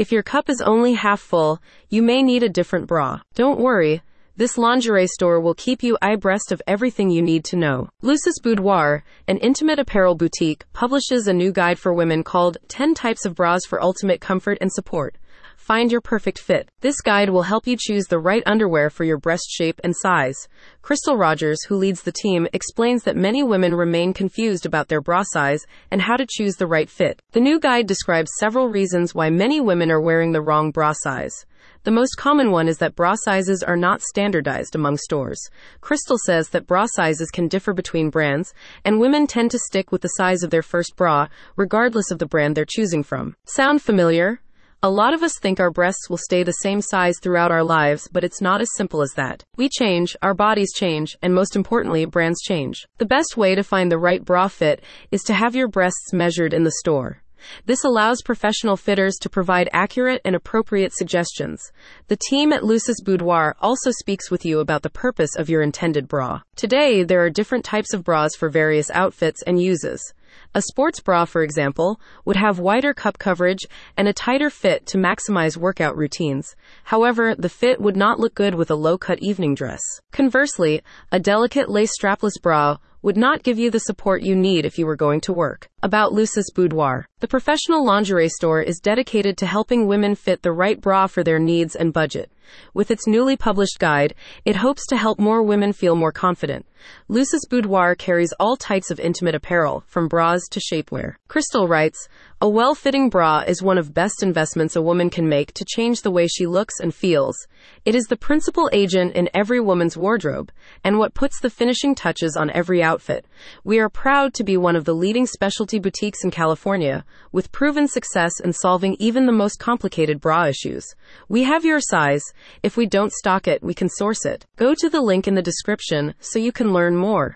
If your cup is only half full, you may need a different bra. Don't worry. This lingerie store will keep you abreast of everything you need to know. Lucy's Boudoir, an intimate apparel boutique, publishes a new guide for women called 10 Types of Bras for Ultimate Comfort and Support. Find your perfect fit. This guide will help you choose the right underwear for your breast shape and size. Crystal Rogers, who leads the team, explains that many women remain confused about their bra size and how to choose the right fit. The new guide describes several reasons why many women are wearing the wrong bra size. The most common one is that bra sizes are not standardized among stores. Crystal says that bra sizes can differ between brands, and women tend to stick with the size of their first bra, regardless of the brand they're choosing from. Sound familiar? A lot of us think our breasts will stay the same size throughout our lives, but it's not as simple as that. We change, our bodies change, and most importantly, brands change. The best way to find the right bra fit is to have your breasts measured in the store. This allows professional fitters to provide accurate and appropriate suggestions. The team at Lucy's Boudoir also speaks with you about the purpose of your intended bra. Today, there are different types of bras for various outfits and uses. A sports bra, for example, would have wider cup coverage and a tighter fit to maximize workout routines. However, the fit would not look good with a low cut evening dress. Conversely, a delicate lace strapless bra would not give you the support you need if you were going to work. About Lucy's Boudoir. The professional lingerie store is dedicated to helping women fit the right bra for their needs and budget. With its newly published guide, it hopes to help more women feel more confident. Lucy's Boudoir carries all types of intimate apparel, from bras to shapewear. Crystal writes, a well-fitting bra is one of best investments a woman can make to change the way she looks and feels. It is the principal agent in every woman's wardrobe, and what puts the finishing touches on every outfit. We are proud to be one of the leading specialty boutiques in California, with proven success in solving even the most complicated bra issues. We have your size. If we don't stock it, we can source it. Go to the link in the description so you can learn more.